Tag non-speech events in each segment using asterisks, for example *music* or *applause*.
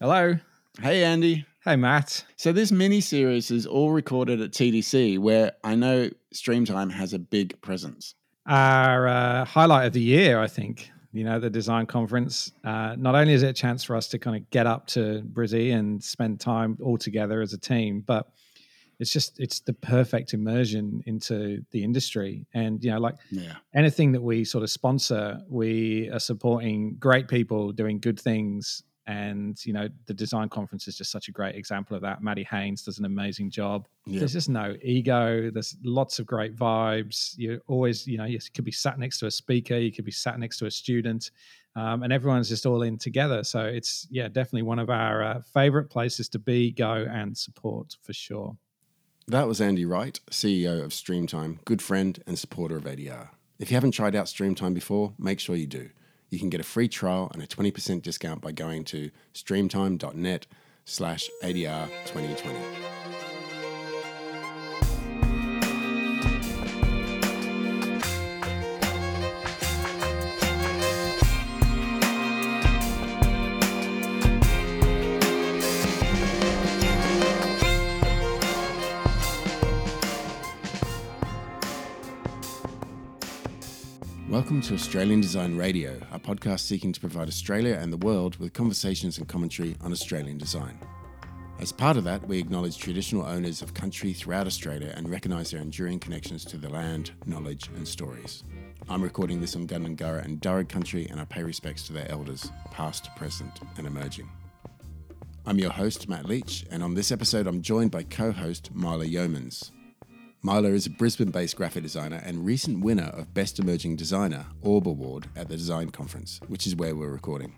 Hello. Hey, Andy. Hey, Matt. So, this mini series is all recorded at TDC, where I know Streamtime has a big presence. Our uh, highlight of the year, I think. You know, the design conference. Uh, not only is it a chance for us to kind of get up to Brizzy and spend time all together as a team, but it's just it's the perfect immersion into the industry and you know like Yeah. anything that we sort of sponsor we are supporting great people doing good things and you know the design conference is just such a great example of that maddie haynes does an amazing job Yeah. there's just no ego there's lots of great vibes you always you know you could be sat next to a speaker you could be sat next to a student um, and everyone's just all in together so it's yeah definitely one of our uh, favorite places to be go and support for sure That was Andy Wright, CEO of Streamtime, good friend and supporter of ADR. If you haven't tried out Streamtime before, make sure you do. You can get a free trial and a 20% discount by going to streamtime.net slash ADR 2020. Welcome to Australian Design Radio, a podcast seeking to provide Australia and the world with conversations and commentary on Australian design. As part of that, we acknowledge traditional owners of country throughout Australia and recognise their enduring connections to the land, knowledge, and stories. I'm recording this on Gundungurra and Darug country, and I pay respects to their elders, past, present, and emerging. I'm your host, Matt Leach, and on this episode, I'm joined by co host Myla Yeomans. Myla is a Brisbane based graphic designer and recent winner of Best Emerging Designer Orb Award at the Design Conference, which is where we're recording.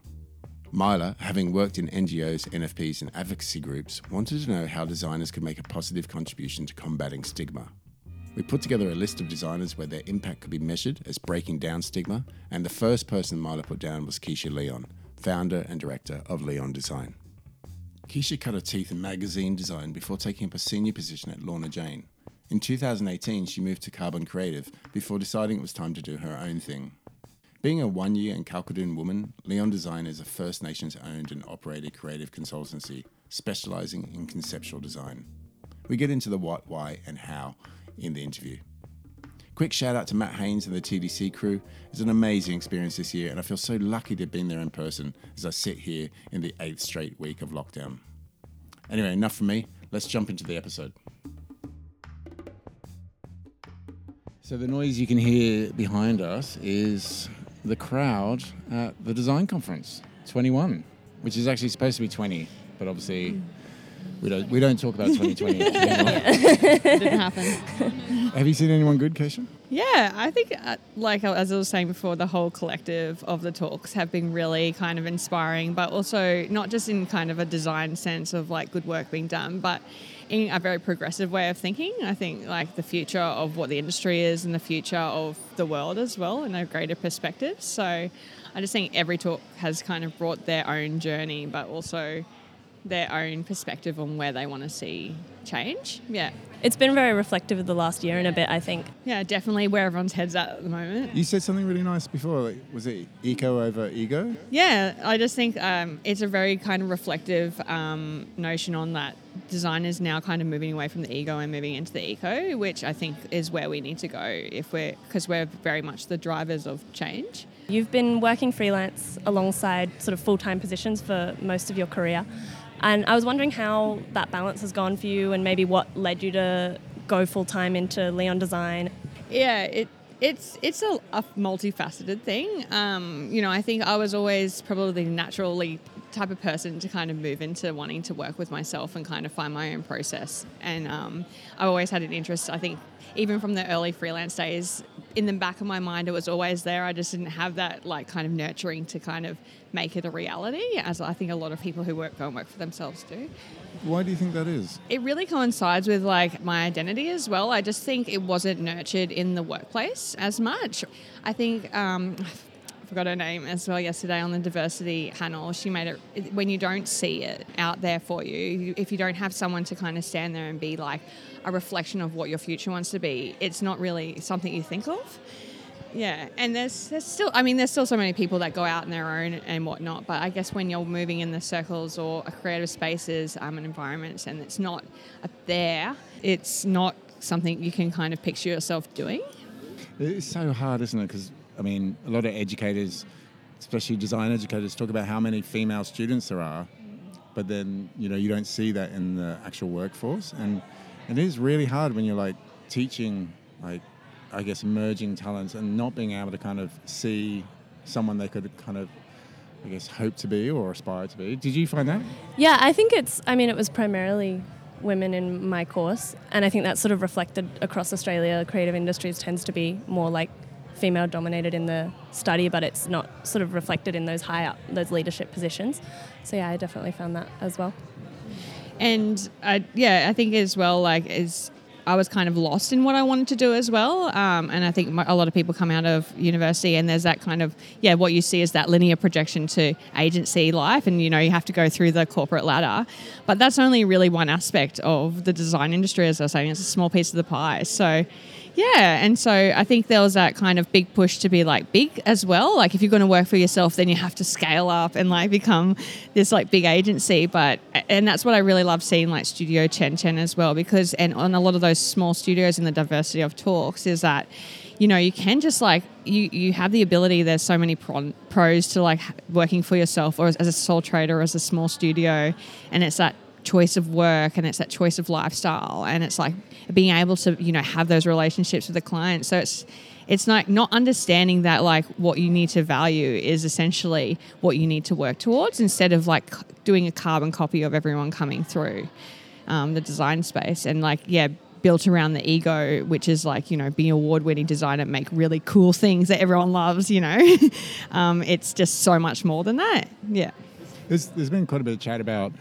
Myla, having worked in NGOs, NFPs, and advocacy groups, wanted to know how designers could make a positive contribution to combating stigma. We put together a list of designers where their impact could be measured as breaking down stigma, and the first person Myla put down was Keisha Leon, founder and director of Leon Design. Keisha cut her teeth in magazine design before taking up a senior position at Lorna Jane. In 2018, she moved to Carbon Creative before deciding it was time to do her own thing. Being a Waanyi and Kalkadoon woman, Leon Design is a First Nations owned and operated creative consultancy specializing in conceptual design. We get into the what, why, and how in the interview. Quick shout out to Matt Haynes and the TDC crew. It's an amazing experience this year, and I feel so lucky to have been there in person as I sit here in the eighth straight week of lockdown. Anyway, enough from me. Let's jump into the episode. So, the noise you can hear behind us is the crowd at the design conference 21, which is actually supposed to be 20, but obviously. We don't, we don't talk about 2020 anymore. *laughs* didn't happen. *laughs* Have you seen anyone good, Keisha? Yeah, I think, uh, like as I was saying before, the whole collective of the talks have been really kind of inspiring, but also not just in kind of a design sense of like good work being done, but in a very progressive way of thinking. I think like the future of what the industry is and the future of the world as well in a greater perspective. So I just think every talk has kind of brought their own journey, but also their own perspective on where they want to see change. Yeah. It's been very reflective of the last year and a bit, I think. Yeah, definitely where everyone's head's at at the moment. You said something really nice before. Like, was it eco over ego? Yeah, I just think um, it's a very kind of reflective um, notion on that design is now kind of moving away from the ego and moving into the eco, which I think is where we need to go if we're because we're very much the drivers of change. You've been working freelance alongside sort of full time positions for most of your career. And I was wondering how that balance has gone for you and maybe what led you to go full time into Leon Design. Yeah, it it's it's a, a multifaceted thing. Um, you know, I think I was always probably naturally type of person to kind of move into wanting to work with myself and kind of find my own process. And um, I always had an interest. I think even from the early freelance days, in the back of my mind, it was always there. I just didn't have that like kind of nurturing to kind of make it a reality, as I think a lot of people who work go and work for themselves do Why do you think that is? it really coincides with like my identity as well. I just think it wasn't nurtured in the workplace as much. I think um, forgot her name as well yesterday on the diversity panel. She made it when you don't see it out there for you, you, if you don't have someone to kind of stand there and be like a reflection of what your future wants to be, it's not really something you think of. Yeah, and there's there's still I mean there's still so many people that go out on their own and whatnot. But I guess when you're moving in the circles or creative spaces um, and environments, and it's not up there, it's not something you can kind of picture yourself doing. It's so hard, isn't it? Because I mean, a lot of educators, especially design educators, talk about how many female students there are, but then you know you don't see that in the actual workforce, and it is really hard when you're like teaching like I guess, emerging talents and not being able to kind of see someone they could kind of, I guess, hope to be or aspire to be. Did you find that? Yeah, I think it's, I mean, it was primarily women in my course, and I think that's sort of reflected across Australia. Creative industries tends to be more like female dominated in the study, but it's not sort of reflected in those high up, those leadership positions. So yeah, I definitely found that as well. And uh, yeah, I think as well, like, is I was kind of lost in what I wanted to do as well. Um, and I think a lot of people come out of university and there's that kind of, yeah, what you see is that linear projection to agency life. And, you know, you have to go through the corporate ladder. But that's only really one aspect of the design industry, as I was saying. It's a small piece of the pie. So, yeah, and so I think there was that kind of big push to be like big as well. Like if you're going to work for yourself, then you have to scale up and like become this like big agency. But and that's what I really love seeing like Studio Chen Chen as well because and on a lot of those small studios in the diversity of talks is that you know you can just like you you have the ability there's so many pros to like working for yourself or as, as a sole trader or as a small studio and it's that choice of work and it's that choice of lifestyle and it's like being able to you know have those relationships with the client. So it's it's like not understanding that like what you need to value is essentially what you need to work towards instead of like doing a carbon copy of everyone coming through um, the design space. And like yeah built around the ego which is like you know being award-winning designer make really cool things that everyone loves you know? *laughs* Um, it's just so much more than that. Yeah. There's, there's been quite a bit of chat about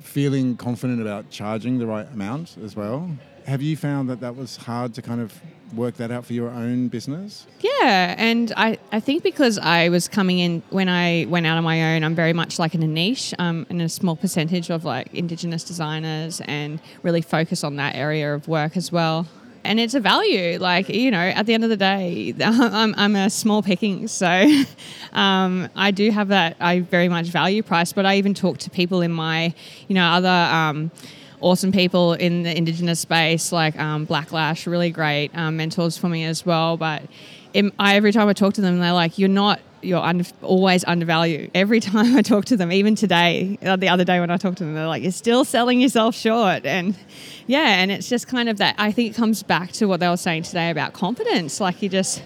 feeling confident about charging the right amount as well. Have you found that that was hard to kind of work that out for your own business? Yeah, and I, I think because I was coming in when I went out on my own, I'm very much like in a niche um, in a small percentage of like Indigenous designers and really focus on that area of work as well and it's a value. Like you know, at the end of the day, *laughs* I'm, I'm a small picking, so *laughs* um, I do have that. I very much value price, but I even talk to people in my, you know, other. Um, awesome people in the Indigenous space, like um, Blaklash, really great um, mentors for me as well. But in, I, every time I talk to them, they're like, "You're not you're always undervalued. Every *laughs* time I talk to them, even today, uh, the other day when I talked to them, they're like, you're still selling yourself short. And yeah, and it's just kind of that. I think it comes back to what they were saying today about confidence. Like you just,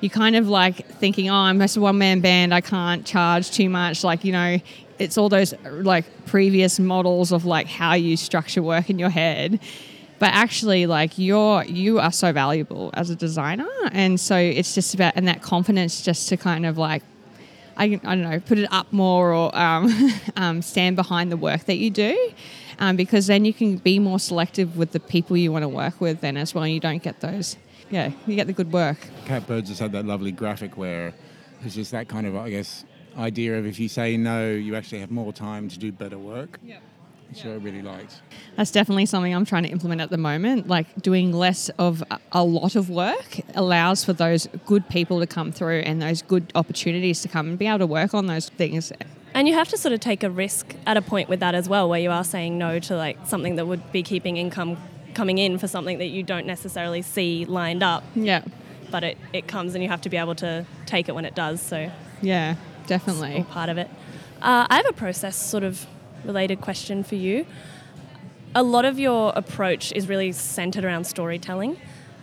you kind of like thinking, oh, I'm just a one man band. I can't charge too much. Like, you know, it's all those like previous models of like how you structure work in your head. But actually like you're you are so valuable as a designer. And so it's just about and that confidence just to kind of like I, I don't know put it up more or um, *laughs* um, stand behind the work that you do. Um, because then you can be more selective with the people you want to work with then as well. And you don't get those yeah you get the good work. Cat Birds has had that lovely graphic where it's just that kind of I guess idea of if you say no you actually have more time to do better work yeah which I really liked. That's definitely something I'm trying to implement at the moment. Like doing less of a lot of work allows for those good people to come through and those good opportunities to come and be able to work on those things. And you have to sort of take a risk at a point with that as well, where you are saying no to like something that would be keeping income coming in for something that you don't necessarily see lined up. Yeah. But it, it comes and you have to be able to take it when it does. So yeah, definitely. part of it. Uh, I have a process sort of related question for you. A lot of your approach is really centered around storytelling.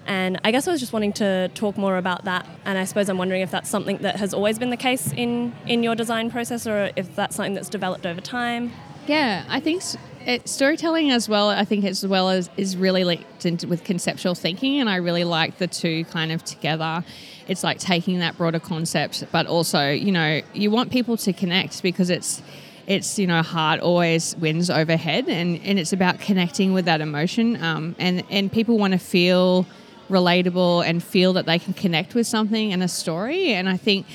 And I guess I was just wanting to talk more about that. And I suppose I'm wondering if that's something that has always been the case in, in your design process or if that's something that's developed over time. Yeah, I think it, storytelling as well, I think as well as is really linked into, with conceptual thinking. And I really like the two kind of together. It's like taking that broader concept, but also, you know, you want people to connect because it's it's you know heart always wins overhead and, and it's about connecting with that emotion um, and and people want to feel relatable and feel that they can connect with something and a story. And i think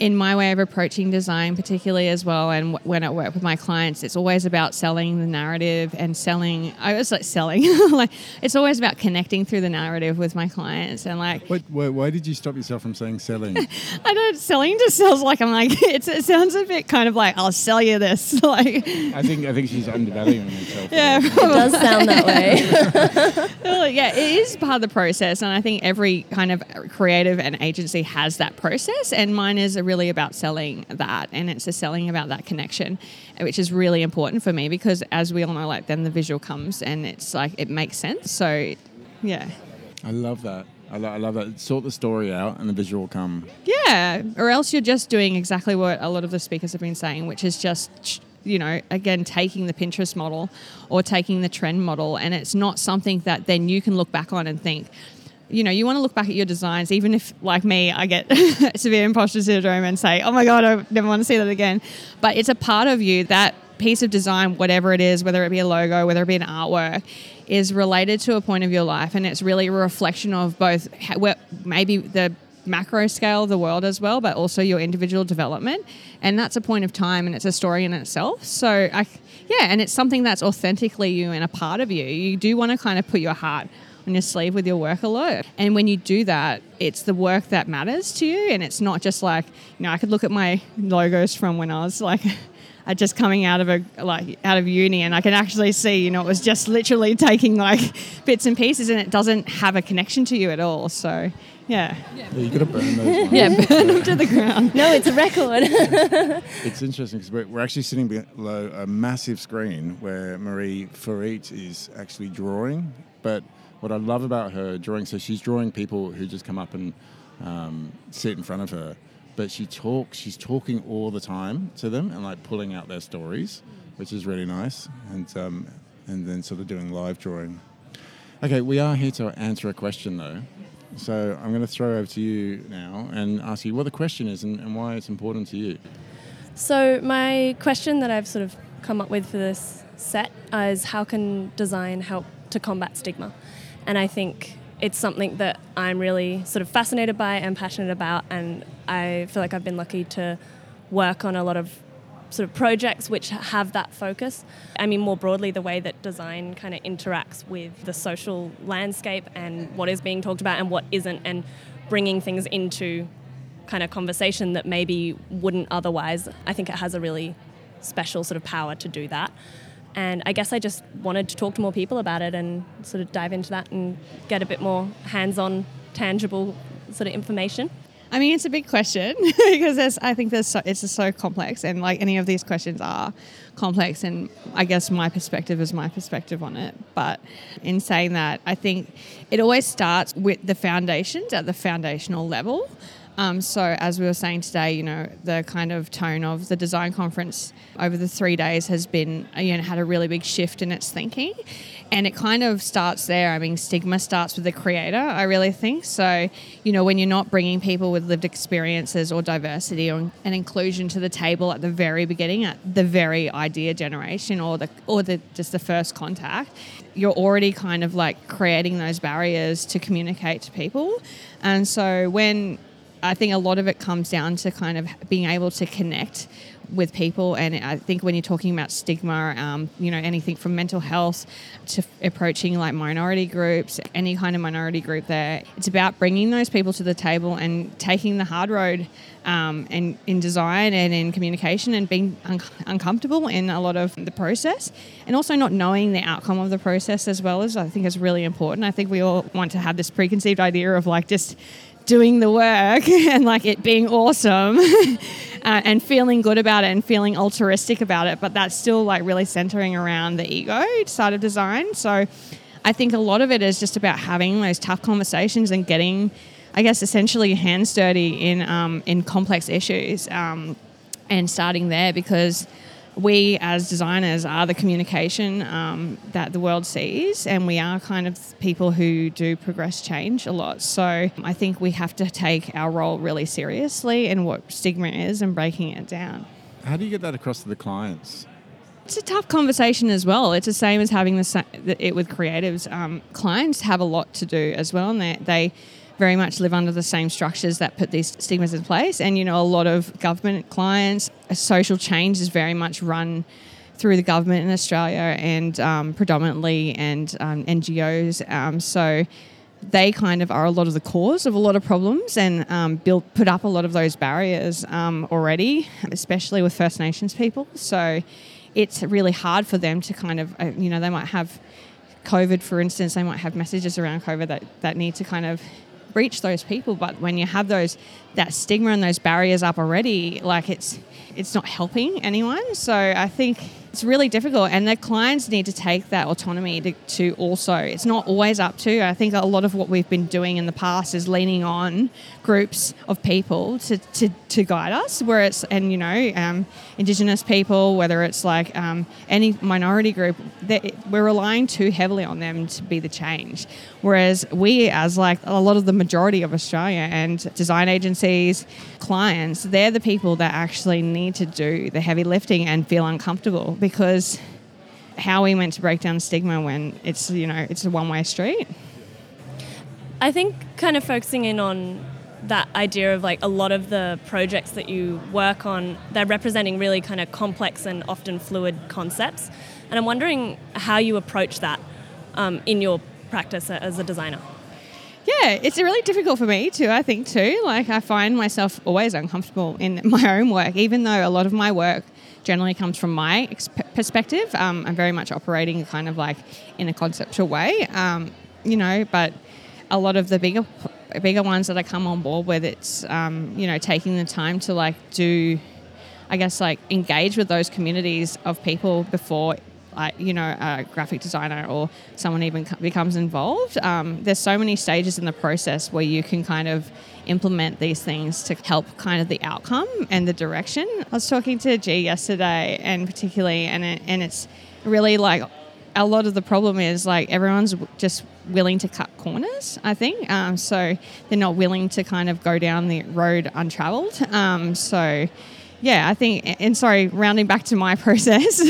in my way of approaching design, particularly as well, and w- when I work with my clients, it's always about selling the narrative and selling. I was like selling, *laughs* like it's always about connecting through the narrative with my clients and like. Wait, wait, why did you stop yourself from saying selling? *laughs* I don't. Selling just sounds like I'm like *laughs* it's, it sounds a bit kind of like I'll sell you this. like I think I think she's undervaluing herself. yeah, It does sound that way. Well, yeah, it is part of the process, and I think every kind of creative and agency has that process, and mine is really about selling that, and it's a selling about that connection, which is really important for me because, as we all know, like then the visual comes, and it's like it makes sense. So, yeah, I love that. I, lo- I love that. Sort the story out, and the visual will come. yeah, or else you're just doing exactly what a lot of the speakers have been saying, which is just you know, again, taking the Pinterest model or taking the trend model, and it's not something that then you can look back on and think, you know, you want to look back at your designs, even if, like me, I get *laughs* severe imposter syndrome and say, oh my God, I never want to see that again. But it's a part of you that piece of design, whatever it is, whether it be a logo, whether it be an artwork, is related to a point of your life. And it's really a reflection of both maybe the macro scale of the world as well, but also your individual development. And that's a point of time and it's a story in itself. So, I, yeah, and it's something that's authentically you and a part of you. You do want to kind of put your heart on your sleeve with your work a lot. And when you do that, it's the work that matters to you. And it's not just like, you know, I could look at my logos from when I was like, *laughs* uh, just coming out of a like out of uni and I can actually see you know it was just literally taking like *laughs* bits and pieces and it doesn't have a connection to you at all so yeah Yeah, you got to burn those. *laughs* Ones. yeah burn them to the ground no, it's a record. It's interesting because we're, we're actually sitting below a massive screen where Marie Farit is actually drawing. But what I love about her drawing, so she's drawing people who just come up and um, sit in front of her. But she talks, she's talking all the time to them and like pulling out their stories, which is really nice. And, um, and then sort of doing live drawing. Okay, we are here to answer a question though. So I'm going to throw over to you now and ask you what the question is and, and why it's important to you. So, my question that I've sort of come up with for this set is how can design help to combat stigma? And I think it's something that I'm really sort of fascinated by and passionate about, and I feel like I've been lucky to work on a lot of sort of projects which have that focus. I mean, more broadly, the way that design kind of interacts with the social landscape and what is being talked about and what isn't, and bringing things into kind of conversation that maybe wouldn't otherwise. I think it has a really special sort of power to do that. And I guess I just wanted to talk to more people about it and sort of dive into that and get a bit more hands on, tangible sort of information. I mean, it's a big question *laughs* because I think there's so, it's so complex, and like any of these questions are complex. And I guess my perspective is my perspective on it. But in saying that, I think it always starts with the foundations at the foundational level. Um, so, as we were saying today, you know, the kind of tone of the design conference over the three days has been, you know, had a really big shift in its thinking. And it kind of starts there. I mean, stigma starts with the creator, I really think. So, you know, when you're not bringing people with lived experiences or diversity or and inclusion to the table at the very beginning, at the very idea generation or the or the just the first contact, you're already kind of like creating those barriers to communicate to people. And so when I think a lot of it comes down to kind of being able to connect with people. And I think when you're talking about stigma, um, you know, anything from mental health to approaching like minority groups, any kind of minority group there, it's about bringing those people to the table and taking the hard road um, and in design and in communication and being un- uncomfortable in a lot of the process and also not knowing the outcome of the process as well as I think is really important. I think we all want to have this preconceived idea of like just doing the work *laughs* and like it being awesome *laughs* uh, and feeling good about it and feeling altruistic about it but that's still like really centering around the ego side of design. So i think a lot of it is just about having those tough conversations and getting i guess essentially hands dirty in um, in complex issues um, and starting there because we as designers are the communication um, that the world sees, and we are kind of people who do progress change a lot. So I think we have to take our role really seriously and what stigma is and breaking it down. How do you get that across to the clients? It's a tough conversation as well. It's the same as having the sa- it with creatives. Um, clients have a lot to do as well, and they, they very much live under the same structures that put these stigmas in place. And, you know, a lot of government clients, social change is very much run through the government in Australia and um, predominantly and um, NGOs. Um, so they kind of are a lot of the cause of a lot of problems and um, build put up a lot of those barriers um, already, especially with First Nations people. So it's really hard for them to kind of, uh, you know, they might have COVID, for instance, they might have messages around COVID that, that need to kind of reach those people. But when you have those that stigma and those barriers up already, like it's it's not helping anyone. So I think it's really difficult and the clients need to take that autonomy to, to, also it's not always up to i think a lot of what we've been doing in the past is leaning on groups of people to, to, to guide us where it's and you know um, indigenous people whether it's like um, any minority group we're relying too heavily on them to be the change. Whereas we as like a lot of the majority of australia and design agencies clients they're the people that actually need to do the heavy lifting and feel uncomfortable because how are we meant to break down stigma when it's you know it's a one way street? I think kind of focusing in on that idea of like a lot of the projects that you work on, they're representing really kind of complex and often fluid concepts. And I'm wondering how you approach that um, in your practice as a designer. Yeah, it's really difficult for me too, I think too. Like, I find myself always uncomfortable in *laughs* my own work, even though a lot of my work generally comes from my perspective. Um, I'm very much operating kind of like in a conceptual way, um, you know, but a lot of the bigger bigger ones that I come on board with, it's, um, you know, taking the time to like do, I guess, like engage with those communities of people before like you know a graphic designer or someone even becomes involved um, there's so many stages in the process where you can kind of implement these things to help kind of the outcome and the direction. I was talking to g yesterday and particularly and, it, and it's really like a lot of the problem is like everyone's just willing to cut corners i think um, so they're not willing to kind of go down the road untraveled um, so yeah i think and sorry rounding back to my *laughs* process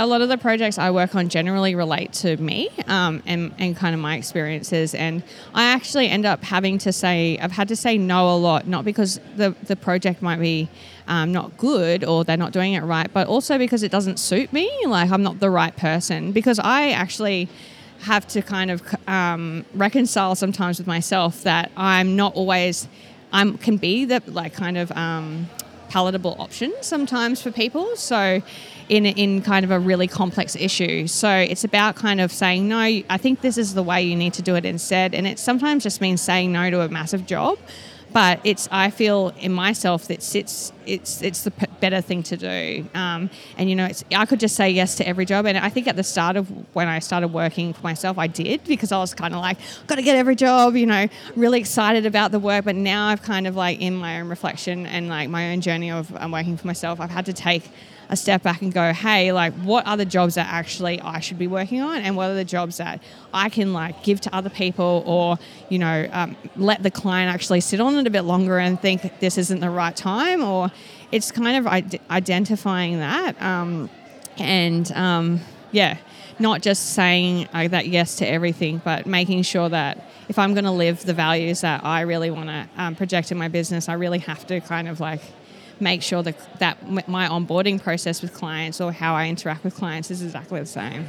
a lot of the projects I work on generally relate to me um, and, and kind of my experiences. And I actually end up having to say, I've had to say no a lot, not because the, the project might be um, not good or they're not doing it right, but also because it doesn't suit me. Like I'm not the right person. Because I actually have to kind of um, reconcile sometimes with myself that I'm not always, I can be the like kind of um, palatable option sometimes for people. So in in kind of a really complex issue. So it's about kind of saying no. I think this is the way you need to do it instead, and it sometimes just means saying no to a massive job. But it's I feel in myself that it's it's it's the better thing to do. Um, and you know, it's I could just say yes to every job. And I think at the start of when I started working for myself, I did because I was kind of like, got to get every job. You know, really excited about the work. But now I've kind of like in my own reflection and like my own journey of um, working for myself, I've had to take a step back and go, hey, like what are the jobs that actually I should be working on, and what are the jobs that I can like give to other people, or you know, um, let the client actually sit on it a bit longer and think this isn't the right time, or it's kind of identifying that, um, and um, yeah, not just saying uh, that yes to everything, but making sure that if I'm going to live the values that I really want to um, project in my business, I really have to kind of like make sure that, that my onboarding process with clients or how I interact with clients is exactly the same.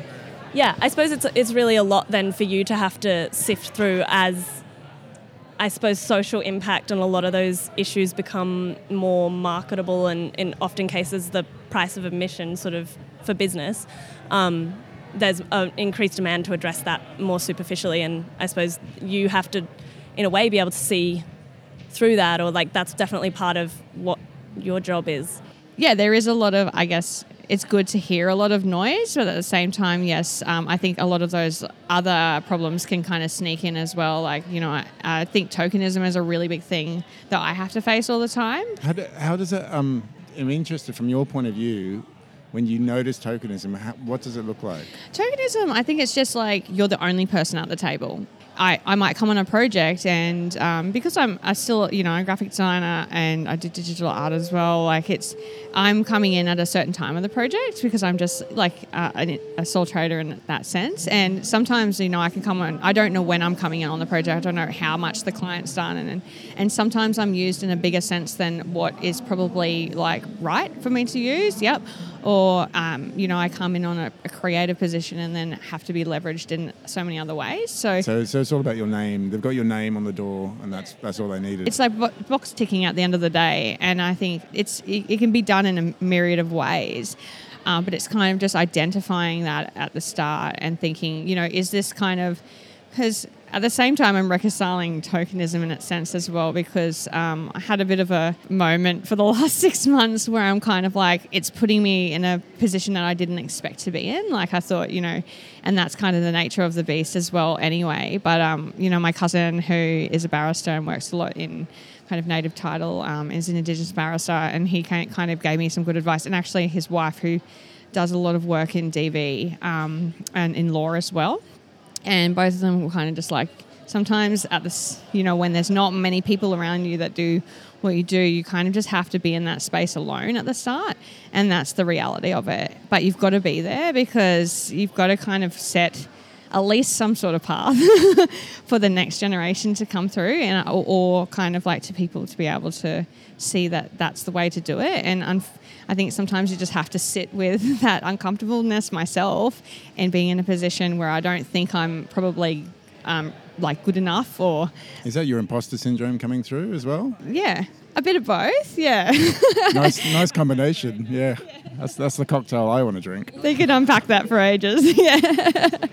Yeah, I suppose it's, it's really a lot then for you to have to sift through as, I suppose, social impact and a lot of those issues become more marketable and in often cases the price of admission sort of for business. Um, there's an increased demand to address that more superficially and I suppose you have to in a way be able to see through that or like that's definitely part of what your job is. Yeah, there is a lot of, I guess, it's good to hear a lot of noise, but at the same time, yes, um, I think a lot of those other problems can kind of sneak in as well. Like, you know, I, I, think tokenism is a really big thing that I have to face all the time. How, do, how does it, um, I'm interested from your point of view, when you notice tokenism, how, what does it look like? Tokenism, I think it's just like you're the only person at the table. I, I might come on a project and um, because I'm I still you know a graphic designer and I do digital art as well like it's I'm coming in at a certain time of the project because I'm just like a, a sole trader in that sense. And sometimes you know I can come on I don't know when I'm coming in on the project. I don't know how much the client's done and and sometimes I'm used in a bigger sense than what is probably like right for me to use. Yep or um, you know I come in on a, a, creative position and then have to be leveraged in so many other ways. So, so, so it's all about your name. They've got your name on the door, and that's that's all they needed. It's like box ticking at the end of the day, and I think it's it, it can be done in a myriad of ways. Um, but it's kind of just identifying that at the start and thinking, you know, is this kind of because at the same time, I'm reconciling tokenism in its sense as well because um, I had a bit of a moment for the *laughs* last six months where I'm kind of like, it's putting me in a position that I didn't expect to be in. Like I thought, you know, and that's kind of the nature of the beast as well, anyway. But, um, you know, my cousin who is a barrister and works a lot in kind of native title um, is an Indigenous barrister, and he kind of gave me some good advice. And actually, his wife, who does a lot of work in DV um, and in law as well and both of them were kind of just like sometimes at this you know when there's not many people around you that do what you do you kind of just have to be in that space alone at the start. And that's the reality of it. But you've got to be there because you've got to kind of set at least some sort of path *laughs* for the next generation to come through and or, or, kind of like to people to be able to see that that's the way to do it. And I think sometimes you just have to sit with *laughs* that uncomfortableness myself and being in a position where I don't think I'm probably um, like good enough or is that your imposter syndrome coming through as well? Yeah a bit of both yeah. *laughs* Nice nice combination yeah. That's that's the cocktail i want to drink. They could unpack that for ages yeah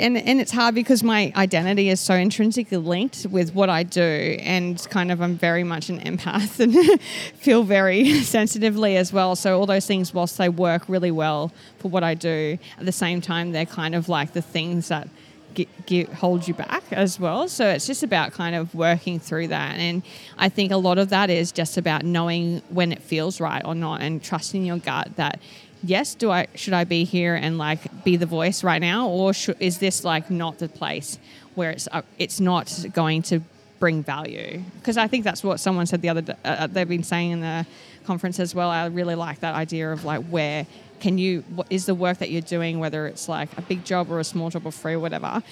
and and it's hard because my identity is so intrinsically linked with what I do, and kind of I'm very much an empath and *laughs* feel very *laughs* sensitively as well. So all those things, whilst they work really well for what I do, at the same time they're kind of like the things that. Get, get, hold you back as well. So it's just about kind of working through that. And I think a lot of that is just about knowing when it feels right or not and trusting your gut that yes, do I should I be here and like be the voice right now, or is this like not the place where it's uh, it's not going to bring value? Because I think that's what someone said the other uh, uh, they've been saying in the conference as well. I really like that idea of like where can you what is the work that you're doing, whether it's like a big job or a small job or free or whatever.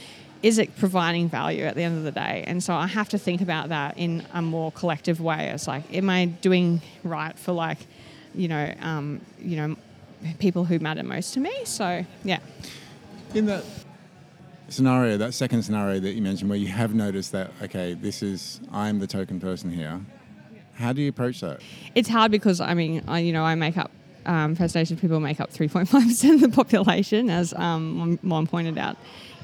Is it providing value at the end of the day? And so I have to think about that in a more collective way. It's like, am I doing right for like, you know, um, you know, people who matter most to me. So, yeah. In that scenario, that second scenario that you mentioned, where you have noticed that, okay, this is, I'm the token person here, how do you approach that? It's hard because, I mean, I, you know, I make up, um, First Nations people make up 3.5% of the population, as um, Mon pointed out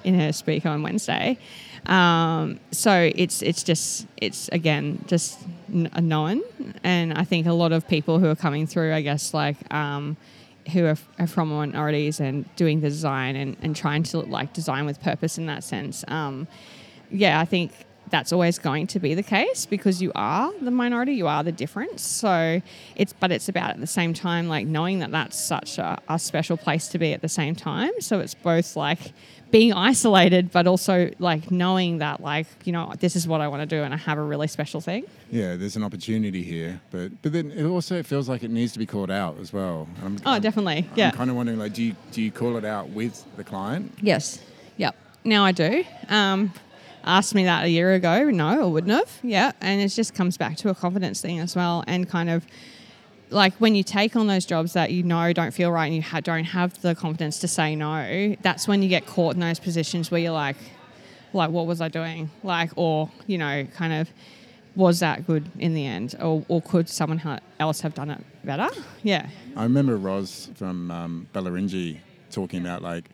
in her speak on Wednesday. Um, so it's it's just it's again just a known, and I think a lot of people who are coming through, I guess, like um, who are, are, from minorities and doing the design and, and trying to like design with purpose in that sense. Um, yeah, I think that's always going to be the case because you are the minority, you are the difference. So it's, but it's about at the same time, like knowing that that's such a, a special place to be at the same time. So it's both like being isolated, but also like knowing that like you know this is what I want to do, and I have a really special thing. Yeah, there's an opportunity here, but but then it also feels like it needs to be called out as well. I'm, oh, I'm, definitely. Yeah. I'm kind of wondering like, do you do you call it out with the client? Yes. Yep. Now I do. Um, asked me that a year ago. No, I wouldn't have. Yeah, and it just comes back to a confidence thing as well, and kind of like when you take on those jobs that you know don't feel right and you ha- don't have the confidence to say no, that's when you get caught in those positions where you're like, like what was I doing? Like, or you know, kind of, was that good in the end, or, or could someone ha- else have done it better? Yeah. I remember Roz from um, Balarinji talking about like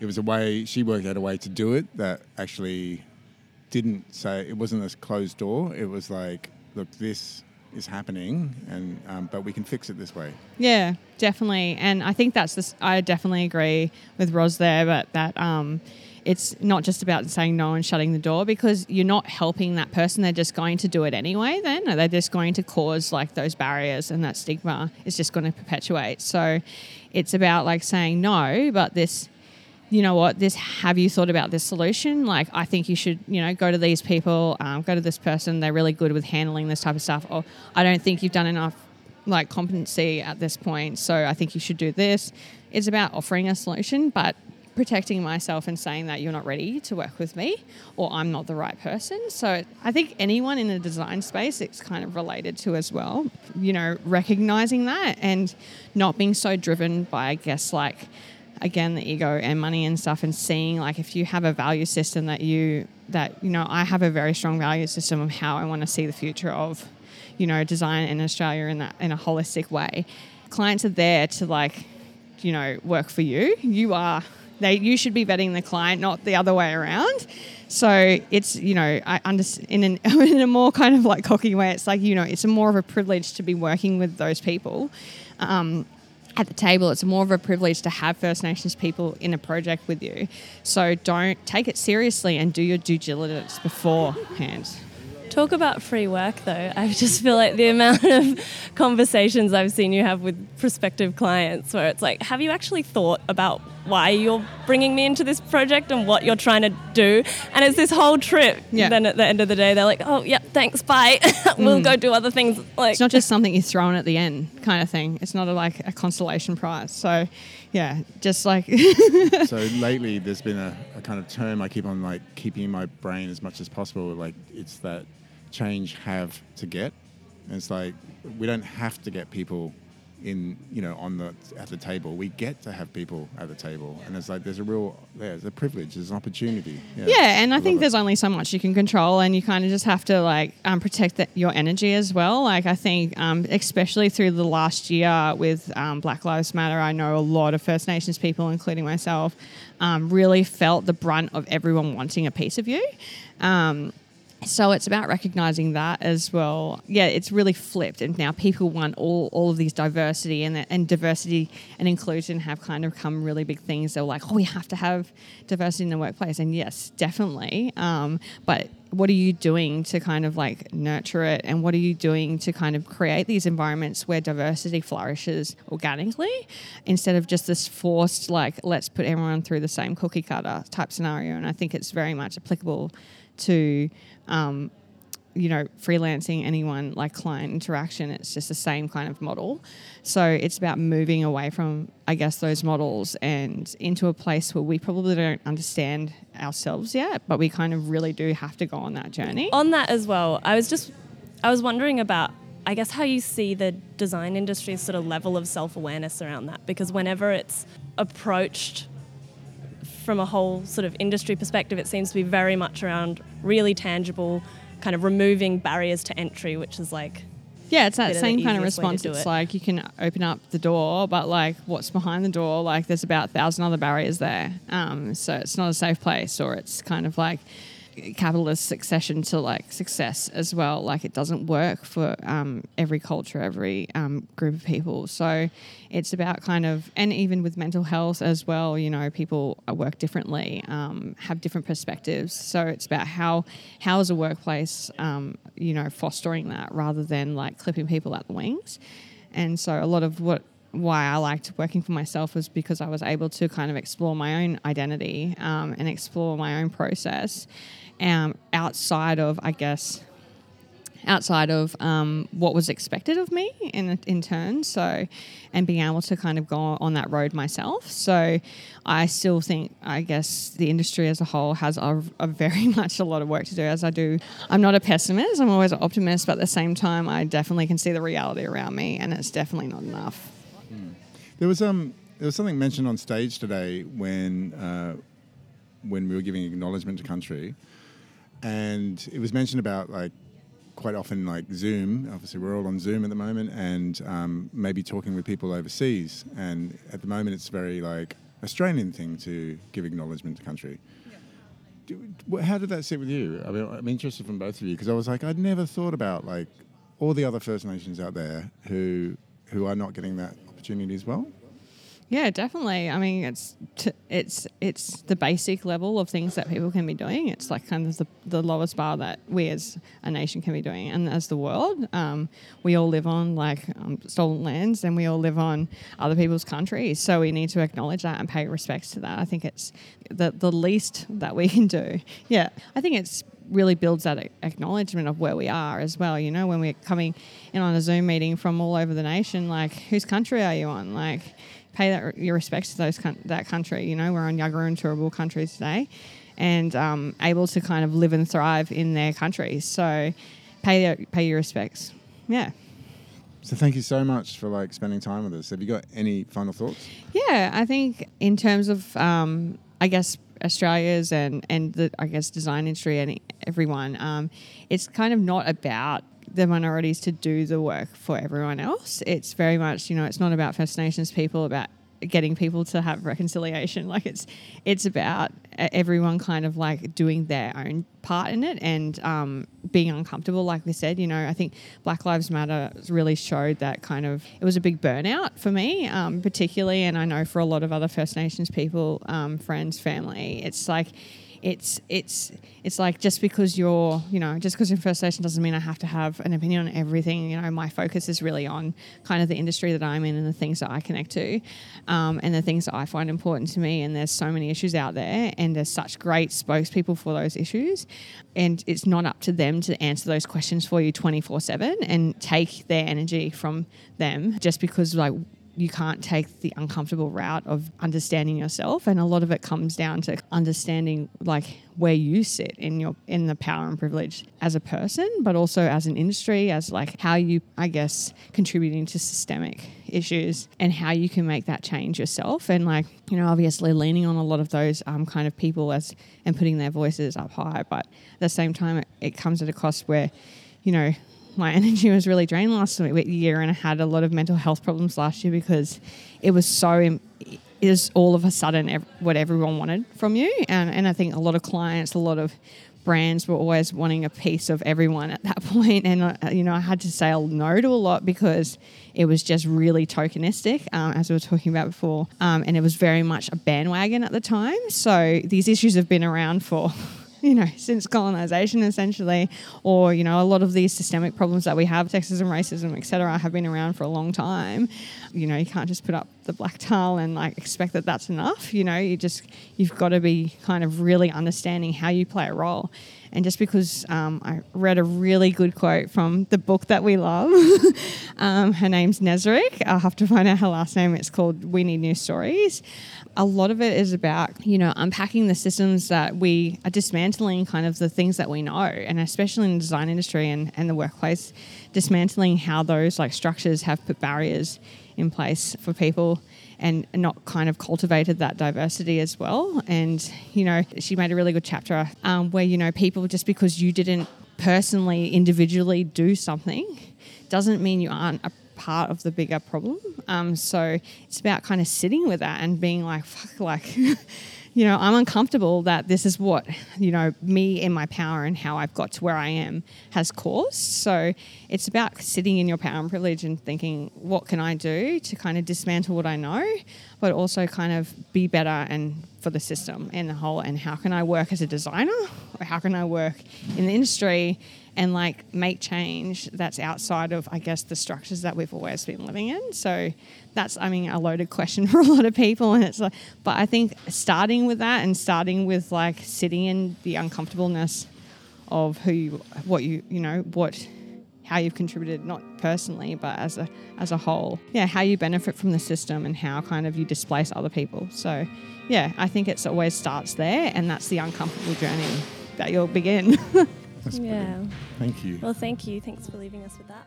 it was a way she worked out a way to do it that actually didn't say it wasn't a closed door. It was like, look, this is happening, and um, but we can fix it this way. Yeah, definitely, and I think that's this. I definitely agree with Roz there, but that um, it's not just about saying no and shutting the door because you're not helping that person. They're just going to do it anyway. Then they're just going to cause like those barriers, and that stigma is just going to perpetuate. So it's about like saying no, but this you know what, this have you thought about this solution? Like, I think you should, you know, go to these people, um, go to this person. They're really good with handling this type of stuff. Or I don't think you've done enough like competency at this point, so I think you should do this. It's about offering a solution, but protecting myself and saying that you're not ready to work with me or I'm not the right person. So I think anyone in the design space it's kind of related to as well, you know, recognizing that and not being so driven by I guess like again the ego and money and stuff and seeing like if you have a value system that you that you know I have a very strong value system of how I want to see the future of you know design in Australia in that in a holistic way. Clients are there to like you know work for you. You are they you should be vetting the client, not the other way around. So it's you know I understand in, *laughs* in a more kind of like cocky way. It's like you know it's a more of a privilege to be working with those people. Um, at the table, it's more of a privilege to have First Nations people in a project with you. So don't take it seriously and do your due diligence beforehand. Talk about free work though. I just feel like the amount *laughs* of conversations I've seen you have with prospective clients where it's like, have you actually thought about why you're bringing me into this project and what you're trying to do? And it's this whole trip. Yeah. Then at the end of the day, they're like, oh, yeah, thanks, bye. *laughs* we'll go hmm. do other things. Like, It's not just something you throw in at the end kind of thing. It's not a, like a consolation prize. So yeah, just like *laughs* so lately there's been a, a kind of term I keep on like keeping in my brain as much as possible. Like it's that change have to get. And it's like we don't have to get people in, you know, on the at the table. We get to have people at the table. And it's like there's a real there's a privilege, there's an opportunity. Yeah, and I love think it. there's only so much you can control, and you kind of just have to like um, protect that your energy as well. Like I think, um, especially through the last year with um, Black Lives Matter, I know a lot of First Nations people, including myself, um, really felt the brunt of everyone wanting a piece of you. Um, so it's about recognizing that as well. Yeah, it's really flipped, and now people want all, all of these diversity and and diversity and inclusion have kind of come really big things. They're like, oh, we have to have diversity in the workplace, and yes, definitely. Um, but what are you doing to kind of like nurture it, and what are you doing to kind of create these environments where diversity flourishes organically, instead of just this forced like let's put everyone through the same cookie cutter type scenario? And I think it's very much applicable to um, you know freelancing anyone like client interaction it's just the same kind of model so it's about moving away from i guess those models and into a place where we probably don't understand ourselves yet but we kind of really do have to go on that journey on that as well, I was just, I was wondering about, I guess, how you see the design industry's sort of level of self awareness around that. Because whenever it's approached from a whole sort of industry perspective, it seems to be very much around really tangible, kind of removing barriers to entry, which is like, Yeah, it's that same kind of easiest way to response. It's it. like you can open up the door, but like what's behind the door? Like there's about a thousand other barriers there. Um, so it's not a safe place, or it's kind of like capitalist succession to like success as well. Like it doesn't work for um, every culture, every um, group of people. So it's about kind of, and even with mental health as well. You know, people work differently, um, have different perspectives. So it's about how how is a workplace, um, you know, fostering that rather than like clipping people at the wings. And so a lot of what why I liked working for myself was because I was able to kind of explore my own identity um, and explore my own process um, outside of, I guess, outside of um, what was expected of me in in turn. So, and being able to kind of go on that road myself. So, I still think I guess the industry as a whole has a, a very *laughs* much a lot of work to do. As I do, I'm not a pessimist. I'm always an optimist, but at the same time, I definitely can see the reality around me, and it's definitely not enough. There was um there was something mentioned on stage today when uh, when we were giving acknowledgement to country, and it was mentioned about like quite often like Zoom. Obviously, we're all on Zoom at the moment, and um, maybe talking with people overseas. And at the moment, it's very like Australian thing to give acknowledgement to country. How did that sit with you? I mean, I'm interested from both of you because I was like, I'd never thought about like all the other First Nations out there who who are not getting that opportunity as well. Yeah, definitely. I mean, it's t- it's it's the basic level of things that people can be doing. It's like kind of the, the lowest bar that we as a nation can be doing, and as the world, um, we all live on like um, stolen lands, and we all live on other people's countries. So we need to acknowledge that and pay respects to that. I think it's the the least that we can do. Yeah, I think it's really builds that acknowledgement of where we are as well. You know, when we're coming in on a Zoom meeting from all over the nation, like whose country are you on? Like pay that, your respects to those that country. You know, we're on and Turrbal countries today, and um, able to kind of live and thrive in their countries. So pay pay your respects. Yeah. So thank you so much for like spending time with us. Have you got any final thoughts? Yeah, I think in terms of um, I guess Australia's and and the I guess design industry and everyone, um, it's kind of not about the minorities to do the work for everyone else. It's very much, you know, it's not about First Nations people, about getting people to have reconciliation. *laughs* Like it's it's about everyone kind of like doing their own part in it and um, being uncomfortable. Like we said, you know, I think Black Lives Matter really showed that kind of it was a big burnout for me, um, particularly, and I know for a lot of other First Nations people, um, friends, family. It's like it's it's it's like just because you're you know just because you're First Nation doesn't mean I have to have an opinion on everything. You know, my focus is really on kind of the industry that I'm in and the things that I connect to, um, and the things that I find important to me. And there's so many issues out there, and there's such great spokespeople for those issues, and it's not up to them to answer those questions for you 24 seven and take their energy from them just because like you can't take the uncomfortable route of understanding yourself and a lot of it comes down to understanding like where you sit in your in the power and privilege as a person but also as an industry as like how you i guess contributing to systemic issues and how you can make that change yourself. And like you know obviously leaning on a lot of those um, kind of people as and putting their voices up high but at the same time it, it comes at a cost where you know my *laughs* energy was really drained last year, and I had a lot of mental health problems last year because it was so. Was all of a sudden what everyone wanted from you, and and I think a lot of clients, a lot of brands were always wanting a piece of everyone at that *laughs* point, and uh, you know I had to say no to a lot because it was just really tokenistic, um, as we were talking about before, um, and it was very much a bandwagon at the time. So these issues have been around for *laughs* *laughs* you know, since colonization essentially, or, you know, a lot of these systemic problems that we have, sexism, racism, etc., have been around for a long time. You know, you can't just put up the black tile and like expect that that's enough. You know, you just, you've got to be kind of really understanding how you play a role. And just because um, I read a really good quote from the book that we love, *laughs* um, her name's Nesrine. I'll have to find out her last name. It's called We Need New Stories a lot of it is about, you know, unpacking the systems that we are dismantling kind of the things that we know, and especially in the design industry and, and the workplace, dismantling how those like structures have put barriers in place for people and not kind of cultivated that diversity as well. And, you know, she made a really good chapter um, where, you know, people just because you didn't personally, individually do something doesn't mean you aren't a part of the bigger problem. Um, so it's about kind of sitting with that and being like, fuck, like, *laughs* you know, I'm uncomfortable that this is what, you know, me and my power and how I've got to where I am has caused. So it's about sitting in your power and privilege and thinking, what can I do to kind of dismantle what I know, but also kind of be better and for the system and the whole, and how can I work as a designer or how can I work in the industry and like make change that's outside of I guess the structures that we've always been living in. So that's I mean a loaded question *laughs* for a lot of people and it's like but I think starting with that and starting with like sitting in the uncomfortableness of who you what you you know what how you've contributed not personally but as a as a whole. Yeah how you benefit from the system and how kind of you displace other people. So yeah i think it's always starts there and that's the uncomfortable journey that you'll begin *laughs* That's yeah. Brilliant. Thank you. Well, thank you. Thanks for leaving us with that.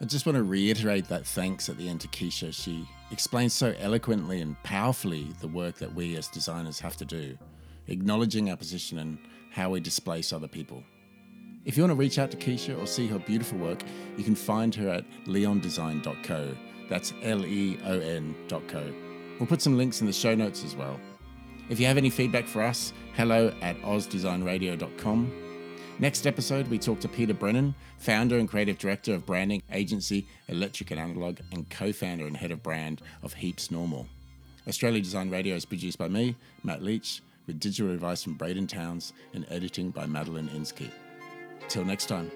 I just want to reiterate that thanks at the end to Keisha. She explains so eloquently and powerfully the work that we as designers have to do, acknowledging our position and how we displace other people. If you want to reach out to Keisha or see her beautiful work, you can find her at leondesign.co. That's L E O N.co. We'll put some links in the show notes as well. If you have any feedback for us, hello at ozdesignradio.com Next episode, we talk to Peter Brennan, founder and creative director of branding agency Electric and Analog, and co founder and head of brand of Heaps Normal. Australia Design Radio is produced by me, Matt Leach, with digital advice from Braden Towns and editing by Madeline Inskeep. Till next time.